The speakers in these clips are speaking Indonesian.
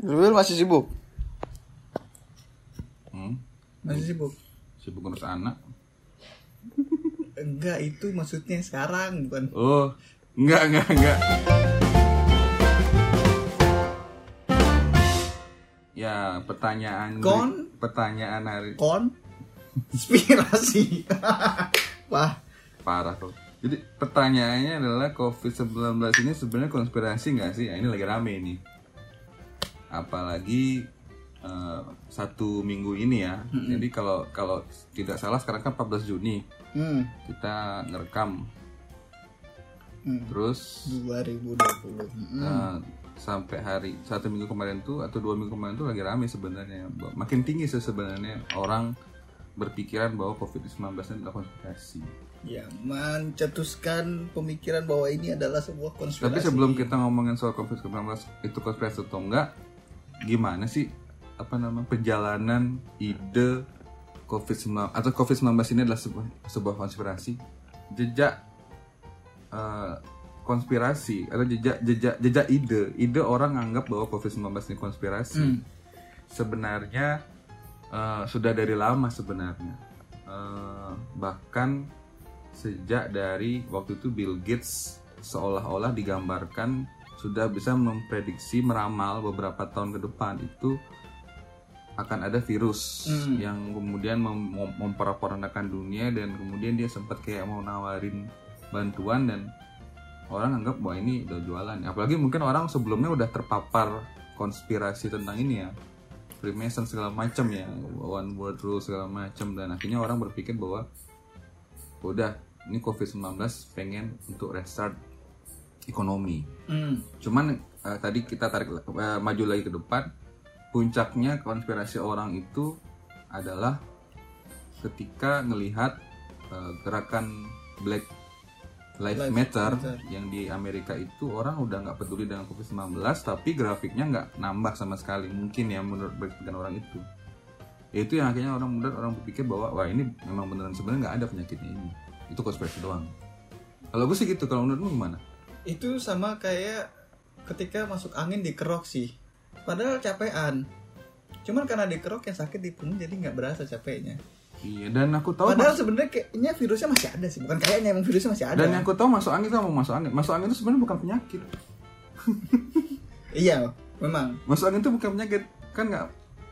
Belum masih sibuk. Hmm, Masih sibuk? sibuk ngurus anak. Enggak, itu maksudnya sekarang bukan. Oh, enggak, enggak, enggak. Ya, pertanyaan Kon? pertanyaan hari Kon inspirasi. Wah, parah tuh. Jadi pertanyaannya adalah COVID-19 ini sebenarnya konspirasi nggak sih? Nah, ini lagi rame ini. Apalagi eh, satu minggu ini ya. Jadi kalau kalau tidak salah sekarang kan 14 Juni hmm, kita ngerekam. Hmm. Terus 2020. Hmm. eh, sampai hari satu minggu kemarin tuh atau dua minggu kemarin tuh lagi rame sebenarnya. Makin tinggi sih sebenarnya orang berpikiran bahwa COVID-19 ini adalah konspirasi. Ya, mencetuskan pemikiran bahwa ini adalah sebuah konspirasi. Tapi sebelum kita ngomongin soal COVID-19 itu konspirasi atau enggak, gimana sih apa nama perjalanan ide COVID-19 atau COVID-19 ini adalah sebuah, sebuah konspirasi? Jejak eh, konspirasi atau jejak jejak jejak ide, ide orang anggap bahwa COVID-19 ini konspirasi. Hmm. Sebenarnya eh, sudah dari lama sebenarnya. Eh, bahkan sejak dari waktu itu Bill Gates seolah-olah digambarkan sudah bisa memprediksi meramal beberapa tahun ke depan itu akan ada virus Hmm. yang kemudian mem- mem- memporak-porandakan dunia dan kemudian dia sempat kayak mau nawarin bantuan dan orang anggap bahwa ini udah jualan apalagi mungkin orang sebelumnya udah terpapar konspirasi tentang ini ya Freemason segala macam ya one world rule segala macam dan akhirnya orang berpikir bahwa udah ini COVID-19 pengen untuk restart ekonomi. Hmm. cuman eh, tadi kita tarik eh, maju lagi ke depan puncaknya konspirasi orang itu adalah ketika ngelihat eh, gerakan Black Lives Lives Matter, Matter. yang di Amerika itu orang udah nggak peduli dengan COVID-19 tapi grafiknya nggak nambah sama sekali mungkin ya menurut berpikiran orang itu. Itu yang akhirnya orang muda orang berpikir bahwa wah ini memang beneran sebenarnya nggak ada penyakitnya ini. Itu konspirasi doang. Kalau gue sih gitu kalau menurutmu gimana Itu sama kayak ketika masuk angin dikerok sih. Padahal capean. Cuman karena dikerok yang sakit di punggung jadi nggak berasa capeknya. Iya dan aku tahu Padahal mas- sebenarnya kayaknya virusnya masih ada sih, bukan kayaknya emang virusnya masih ada. dan yang aku tahu masuk angin mau masuk angin. Masuk angin itu sebenarnya bukan penyakit. Iya, memang Masuk angin itu bukan penyakit kan nggak?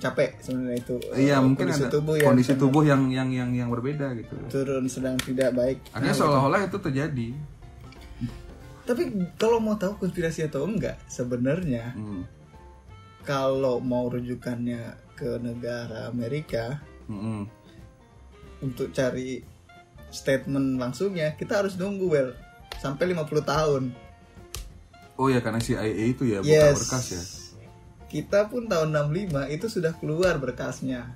capek sebenarnya itu. iya Eh, mungkin kondisi ada tubuh yang kondisi tubuh yang yang yang yang berbeda gitu. turun sedang tidak baik. Akhirnya Nah, seolah-olah itu terjadi. Tapi kalau mau tahu konspirasi atau enggak, sebenarnya Hmm. kalau mau rujukannya ke negara Amerika Mm-mm. untuk cari statement langsungnya, kita harus nunggu well sampai 50 tahun. Oh ya karena CIA itu ya buka Yes. berkas ya. Kita pun tahun 65 itu sudah keluar berkasnya.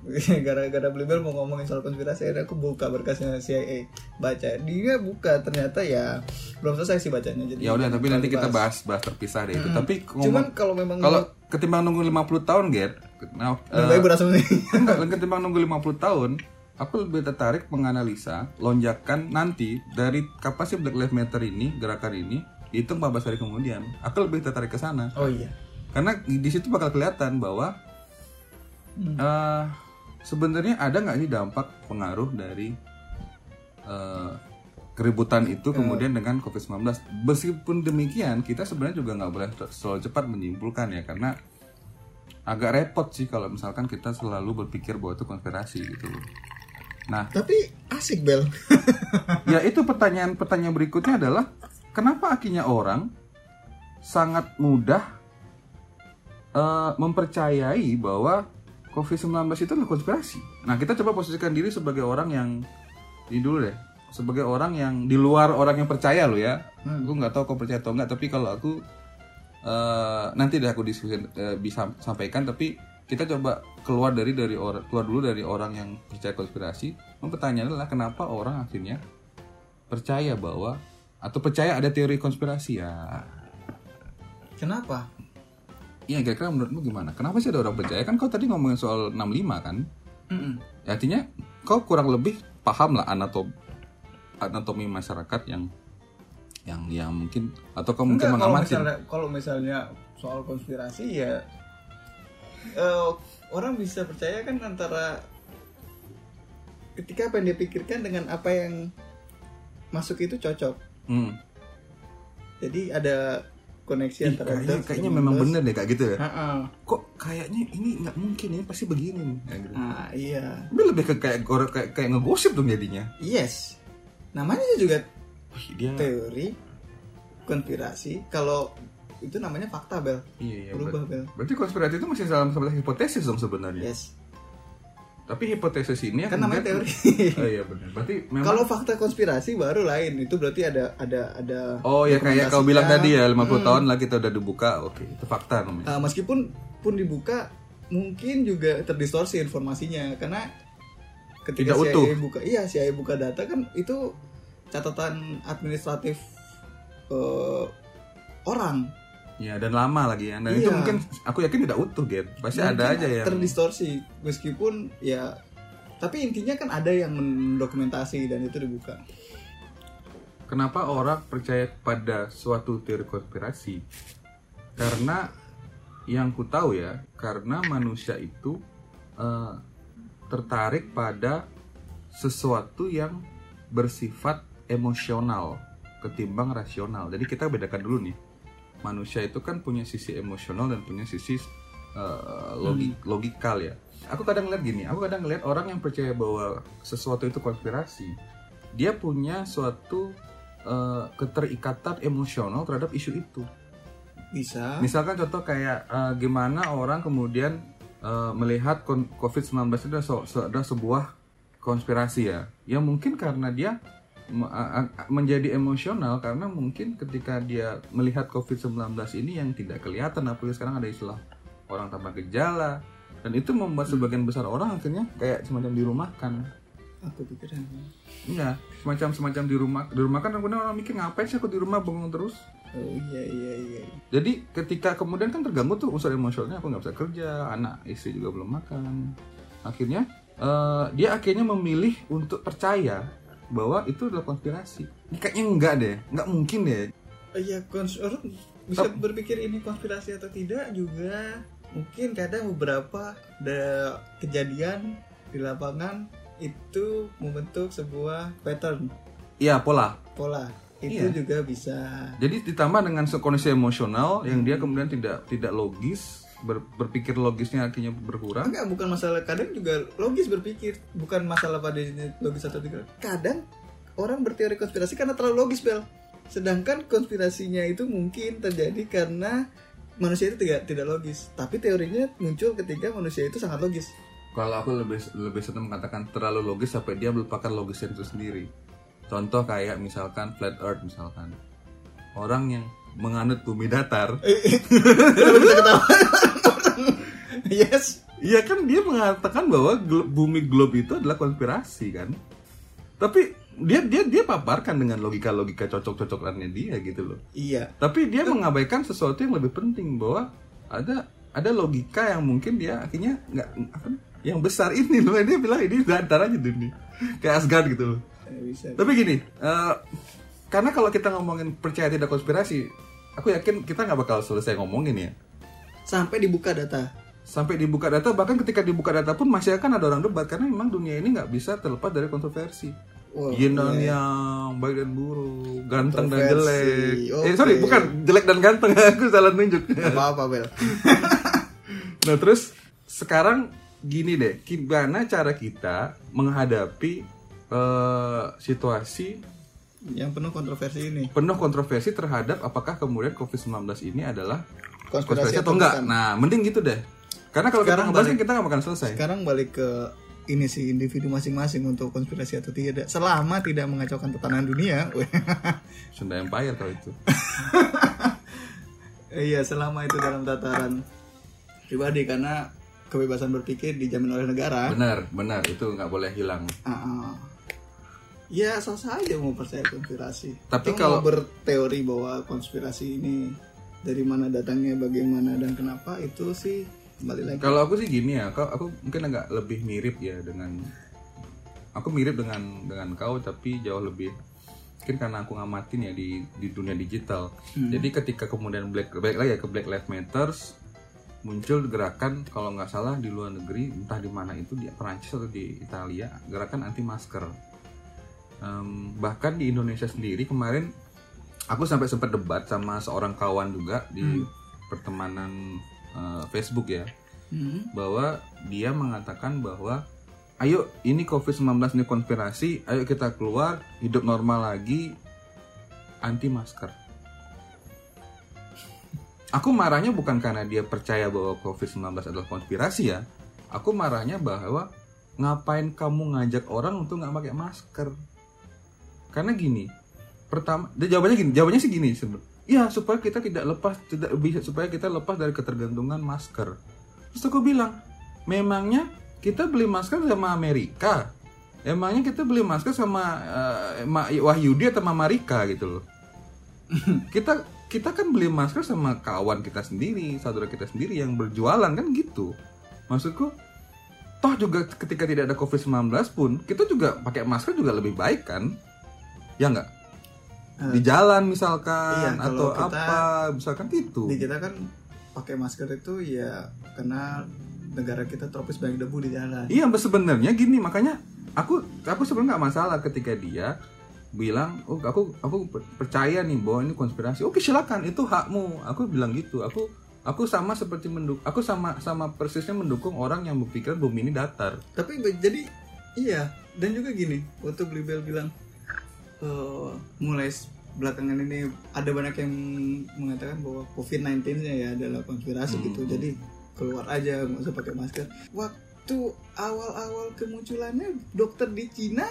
Gara-gara Bliber mau ngomongin soal konspirasi, akhirnya aku buka berkasnya CIA, baca. Dia buka ternyata ya belum selesai sih bacanya. Jadi Ya udah tapi nanti kita bahas bahas terpisah deh itu. Tapi Cuman kalau memang kalau ketimbang nunggu 50 tahun, Ger, nah, berasa. Enggak, ketimbang nunggu 50 tahun, aku lebih tertarik menganalisa lonjakan nanti dari kapan sih Black Lives Matter ini, gerakan ini, dihitung 14 hari kemudian. Aku lebih tertarik ke sana. Oh iya. Karena di situ bakal kelihatan bahwa Hmm. eh, sebenarnya ada nggak sih dampak pengaruh dari eh, keributan itu kemudian dengan COVID-19. Meskipun demikian, kita sebenarnya juga nggak boleh terlalu cepat menyimpulkan ya, karena agak repot sih kalau misalkan kita selalu berpikir bahwa itu konspirasi gitu loh. Nah, Tapi asik Bel. ya itu pertanyaan-pertanyaan berikutnya adalah kenapa akhirnya orang sangat mudah eh, mempercayai bahwa COVID-19 itu adalah konspirasi. Nah, kita coba posisikan diri sebagai orang yang ini dulu deh, sebagai orang yang di luar orang yang percaya loh ya. Gue nggak tahu kau percaya atau nggak, tapi kalau aku eh, nanti deh aku diskusi eh, bisa sampaikan, tapi kita coba keluar dari dari orang keluar dulu dari orang yang percaya konspirasi. Pertanyaannya adalah kenapa orang akhirnya percaya bahwa atau percaya ada teori konspirasi ya Kenapa? Iya kira-kira menurutmu gimana? Kenapa sih ada orang percaya? Kan kau tadi ngomongin soal 65 kan? Mm-mm. Ya, artinya kau kurang lebih paham lah anatom anatomi masyarakat yang yang yang mungkin atau kau mungkin Enggak, kalau mengamati misalnya kalau misalnya soal konspirasi ya eh, orang bisa percaya kan antara ketika apa yang dia pikirkan dengan apa yang masuk itu cocok Hmm. jadi ada koneksi Ih, antara kayaknya, kayaknya memang bener deh kayak gitu ya. Ha-ha. kok kayaknya ini nggak mungkin ini pasti begini nih Kayak gitu. nah iya. Tapi lebih ke kayak kayak kayak, kayak ngegosip dong jadinya. Yes. Namanya juga Wih, dia teori konspirasi. Kalau itu namanya fakta bel. Iya iya berubah ber- bel. berarti konspirasi itu masih dalam sebatas hipotesis dong sebenarnya. Yes tapi hipotesis ini kan namanya teori oh iya benar berarti memang Kalau fakta konspirasi baru lain itu berarti ada ada ada. oh ya kayak kau bilang tadi ya 50 Hmm. tahun lah kita udah dibuka oke itu fakta namanya Uh, meskipun pun dibuka mungkin juga terdistorsi informasinya karena ketika Tidak CIA utuh. buka iya CIA buka data kan itu catatan administratif uh, orang ya dan lama lagi ya dan Iya. itu mungkin aku yakin tidak utuh Gen pasti Mungkin ada aja yang terdistorsi meskipun ya tapi intinya kan ada yang mendokumentasi dan itu dibuka Kenapa orang percaya pada suatu teori konspirasi? Karena yang ku tahu ya, karena manusia itu eh, tertarik pada sesuatu yang bersifat emosional ketimbang rasional. Jadi kita bedakan dulu nih. Manusia itu kan punya sisi emosional dan punya sisi eh, logi- logikal ya. Aku kadang ngeliat gini, aku kadang ngeliat orang yang percaya bahwa sesuatu itu konspirasi, dia punya suatu eh, keterikatan emosional terhadap isu itu. bisa Misalkan contoh kayak eh, gimana orang kemudian eh, melihat kon- COVID-19 itu adalah, se- adalah sebuah konspirasi ya. Ya mungkin karena dia menjadi emosional karena mungkin ketika dia melihat COVID-19 ini yang tidak kelihatan apalagi sekarang ada istilah orang tanpa gejala dan itu membuat sebagian besar orang akhirnya kayak semacam dirumahkan. aku pikir Iya, semacam semacam di rumah di rumah kan kemudian orang mikir ngapain sih aku di rumah bengong terus. oh iya iya iya Jadi ketika kemudian kan terganggu tuh unsur emosionalnya aku nggak bisa kerja, anak istri juga belum makan. Akhirnya eh, dia akhirnya memilih untuk percaya bahwa itu adalah konspirasi. Ini kayaknya enggak deh, nggak mungkin deh. Iya, kons orang bisa berpikir ini konspirasi atau tidak juga mungkin kadang beberapa ada kejadian di lapangan itu membentuk sebuah pattern Iya pola. pola itu Iya. juga bisa Jadi ditambah dengan kondisi emosional yang dia kemudian tidak tidak logis, ber- berpikir logisnya akhirnya berkurang. enggak bukan masalah kadang juga logis berpikir bukan masalah pada logis atau tidak kadang orang berteori konspirasi karena terlalu logis bel sedangkan konspirasinya itu mungkin terjadi karena manusia itu tidak tidak logis tapi teorinya muncul ketika manusia itu sangat logis Kalau aku lebih lebih senang mengatakan terlalu logis sampai dia melupakan logisnya itu sendiri. Contoh kayak misalkan flat earth misalkan. Orang yang menganut bumi datar. Kenapa bisa ketawa? Yes. Iya kan dia mengatakan bahwa glo- bumi globe itu adalah konspirasi kan. Tapi dia dia dia paparkan dengan logika-logika cocok-cocokannya dia gitu loh. Iya. Tapi dia mengabaikan sesuatu yang lebih penting bahwa ada ada logika yang mungkin dia akhirnya nggak apa yang besar ini loh dia bilang ini datar aja dunia kayak Asgard gitu loh. Eh, Bisa. Tapi gini, eh, karena kalau kita ngomongin percaya tidak konspirasi, aku yakin kita nggak bakal selesai ngomongin ya. Sampai dibuka data. Sampai dibuka data, bahkan ketika dibuka data pun masih akan ada orang debat karena memang dunia ini nggak bisa terlepas dari kontroversi. Wow, Yin dan iya. yang, baik dan buruk, ganteng dan jelek. Eh oke. sorry, bukan jelek dan ganteng, aku salah nunjuk. Apa-apa, Bel. Nah terus sekarang gini deh, gimana cara kita menghadapi eh, situasi Yang penuh kontroversi ini. penuh kontroversi terhadap apakah kemudian COVID-19 ini adalah Konspirasi, konspirasi atau enggak? bukan. Nah, mending gitu deh. Karena kalau kita Sekarang ngebahas balik- kan kita nggak akan selesai. Sekarang balik ke ini sih individu masing-masing untuk konspirasi atau tidak selama tidak mengacaukan tatanan dunia Sunda Empire kalau itu. iya selama itu dalam tataran pribadi karena kebebasan berpikir dijamin oleh negara Benar, benar itu nggak boleh hilang. Ah, ah. ya sah saja mau percaya konspirasi Tapi Atau kalau- berteori bahwa konspirasi ini dari mana datangnya bagaimana dan kenapa itu sih kembali lagi Kalau aku sih gini ya, aku, aku mungkin agak lebih mirip ya dengan aku mirip dengan dengan kau tapi jauh lebih mungkin karena aku ngamatin ya di di dunia digital Hmm. jadi ketika kemudian black balik lagi ya ke Black Lives Matters muncul gerakan kalau nggak salah di luar negeri entah di mana itu di Perancis atau di Italia gerakan anti masker Em, bahkan di Indonesia sendiri kemarin aku sampai sempat debat sama seorang kawan juga di Hmm. pertemanan eh, Facebook ya Hmm. bahwa dia mengatakan bahwa ayo ini COVID-19 ini konspirasi, ayo kita keluar hidup normal lagi anti masker. Aku marahnya bukan karena dia percaya bahwa COVID-19 adalah konspirasi ya. Aku marahnya bahwa ngapain kamu ngajak orang untuk nggak pakai masker? Karena gini, pertama, dia jawabannya gini, jawabannya sih gini Iya supaya kita tidak lepas, tidak bisa supaya kita lepas dari ketergantungan masker. Terus aku bilang, memangnya kita beli masker sama Amerika? Emangnya kita beli masker sama Ma- Wahyudi atau Mama Rika gitu loh? kita kita kan beli masker sama kawan kita sendiri, saudara kita sendiri yang berjualan kan gitu. Maksudku, toh juga ketika tidak ada COVID-19 pun kita juga pakai masker juga lebih baik kan? Ya nggak? Di jalan misalkan iya, atau kita- apa, misalkan gitu. di kita kan pakai masker itu ya karena negara kita tropis banyak debu di jalan. Iya, sebenarnya gini makanya aku aku sebenarnya nggak masalah ketika dia bilang, oh aku aku per- percaya nih bahwa ini konspirasi. Oke silakan itu hakmu. Aku bilang gitu. Aku aku sama seperti mendukung. Aku sama sama persisnya mendukung orang yang berpikiran bumi ini datar. Tapi jadi iya dan juga gini waktu Blibel bilang eh, mulai belakangan ini ada banyak yang mengatakan bahwa COVID-19-nya ya adalah konspirasi Hmm. gitu. Jadi keluar aja nggak usah pakai masker. Waktu awal-awal kemunculannya dokter di Cina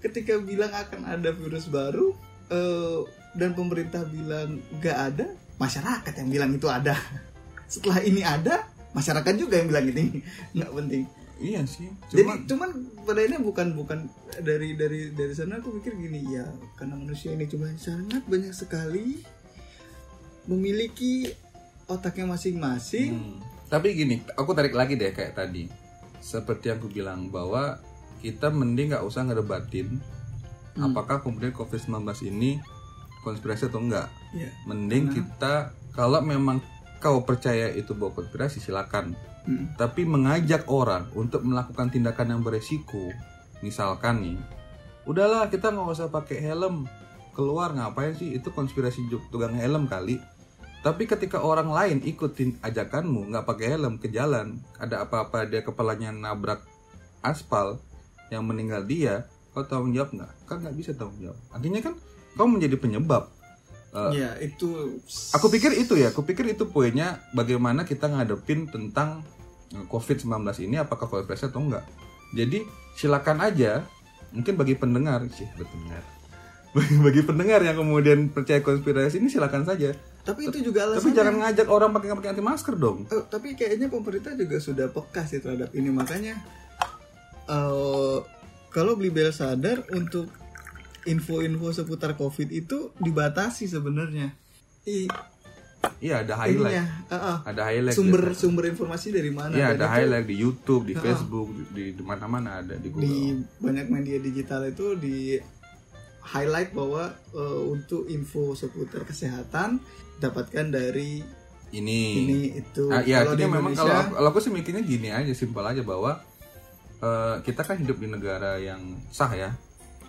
ketika bilang akan ada virus baru eh, dan pemerintah bilang nggak ada, masyarakat yang bilang itu ada. Setelah ini ada, masyarakat juga yang bilang ini nggak penting. Iya sih. Jadi Cuma cuman pada ini bukan bukan dari dari dari sana aku mikir gini ya karena manusia ini cuma sangat banyak sekali memiliki otaknya masing-masing. Hmm. Tapi gini, aku tarik lagi deh kayak tadi. Seperti yang aku bilang bahwa kita mending nggak usah ngedebatin Hmm. apakah kemudian COVID-19 ini konspirasi atau enggak. Ya. Mending Nah. kita kalau memang kau percaya itu bahwa konspirasi silakan. Hmm. Tapi mengajak orang untuk melakukan tindakan yang beresiko, misalkan nih, udahlah kita nggak usah pakai helm keluar ngapain sih itu konspirasi tukang helm kali. Tapi ketika orang lain ikutin ajakanmu nggak pakai helm ke jalan, ada apa-apa dia kepalanya nabrak aspal yang meninggal dia, kau tanggung jawab nggak? Kan nggak bisa tanggung jawab. Artinya kan kau menjadi penyebab. Ya itu. Aku pikir itu ya, aku pikir itu poinnya bagaimana kita ngadepin tentang eh, COVID-19 ini apakah konspirasi atau enggak. Jadi silakan aja, mungkin bagi pendengar, sih pendengar. Bagi, bagi pendengar yang kemudian percaya konspirasi ini silakan saja. Tapi itu juga Tapi alasannya. jangan ngajak orang pakai pakai anti masker dong. Eh, tapi kayaknya pemerintah juga sudah peka sih terhadap ini makanya eh kalau beli bel sadar untuk info-info seputar covid itu dibatasi sebenarnya. I- Iya ada highlight, ininya, eh, eh, ada highlight. sumber biasanya. sumber informasi dari mana? Iya ada itu highlight di YouTube, di Ah. Facebook, di, di mana-mana ada di Google. di banyak media digital itu di highlight bahwa eh, untuk info seputar kesehatan dapatkan dari Ini. ini itu. Ah, ya, Kalau di memang Indonesia, kalau aku, kalau aku sih mikirnya gini aja, simpel aja bahwa eh, kita kan hidup di negara yang sah ya.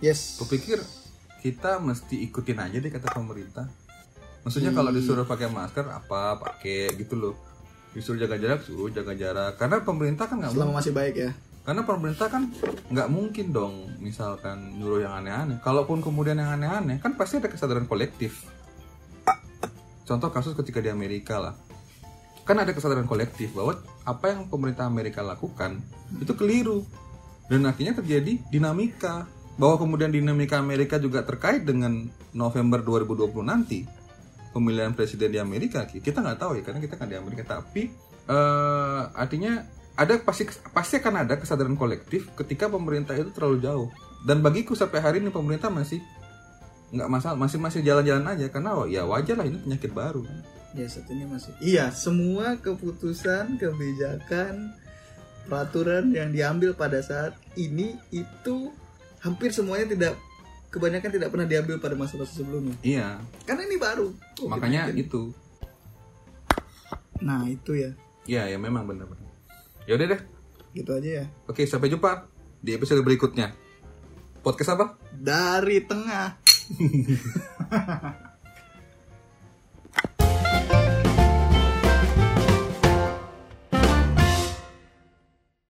Yes. Kupikir kita mesti ikutin aja deh kata pemerintah. Maksudnya kalau disuruh pakai masker apa pakai gitu loh. Disuruh jaga jarak, suruh jaga jarak. Karena pemerintah kan nggak Selama masih baik ya. karena pemerintah kan nggak mungkin dong misalkan nyuruh yang aneh-aneh. Kalaupun kemudian yang aneh-aneh kan pasti ada kesadaran kolektif. Contoh kasus ketika di Amerika lah. Kan ada kesadaran kolektif bahwa apa yang pemerintah Amerika lakukan itu keliru. Dan akhirnya terjadi dinamika bahwa kemudian dinamika Amerika juga terkait dengan November 2020 nanti pemilihan presiden di Amerika kita nggak tahu ya karena kita kan di Amerika. Tapi eh, artinya ada pasti pasti akan ada kesadaran kolektif ketika pemerintah itu terlalu jauh. Dan bagiku sampai hari ini pemerintah masih nggak masalah masih masih jalan-jalan aja. Karena oh, ya wajar lah ini penyakit baru. Ya ini masih. Iya, semua keputusan, kebijakan, peraturan yang diambil pada saat ini itu hampir semuanya tidak kebanyakan tidak pernah diambil pada masa-masa sebelumnya. Iya, Karena ini baru. Oh, makanya bikin. itu. Nah itu ya, Iya, ya memang benar-benar. Ya udah deh. gitu aja ya. Oke, sampai jumpa di episode berikutnya. Podcast apa? Dari tengah.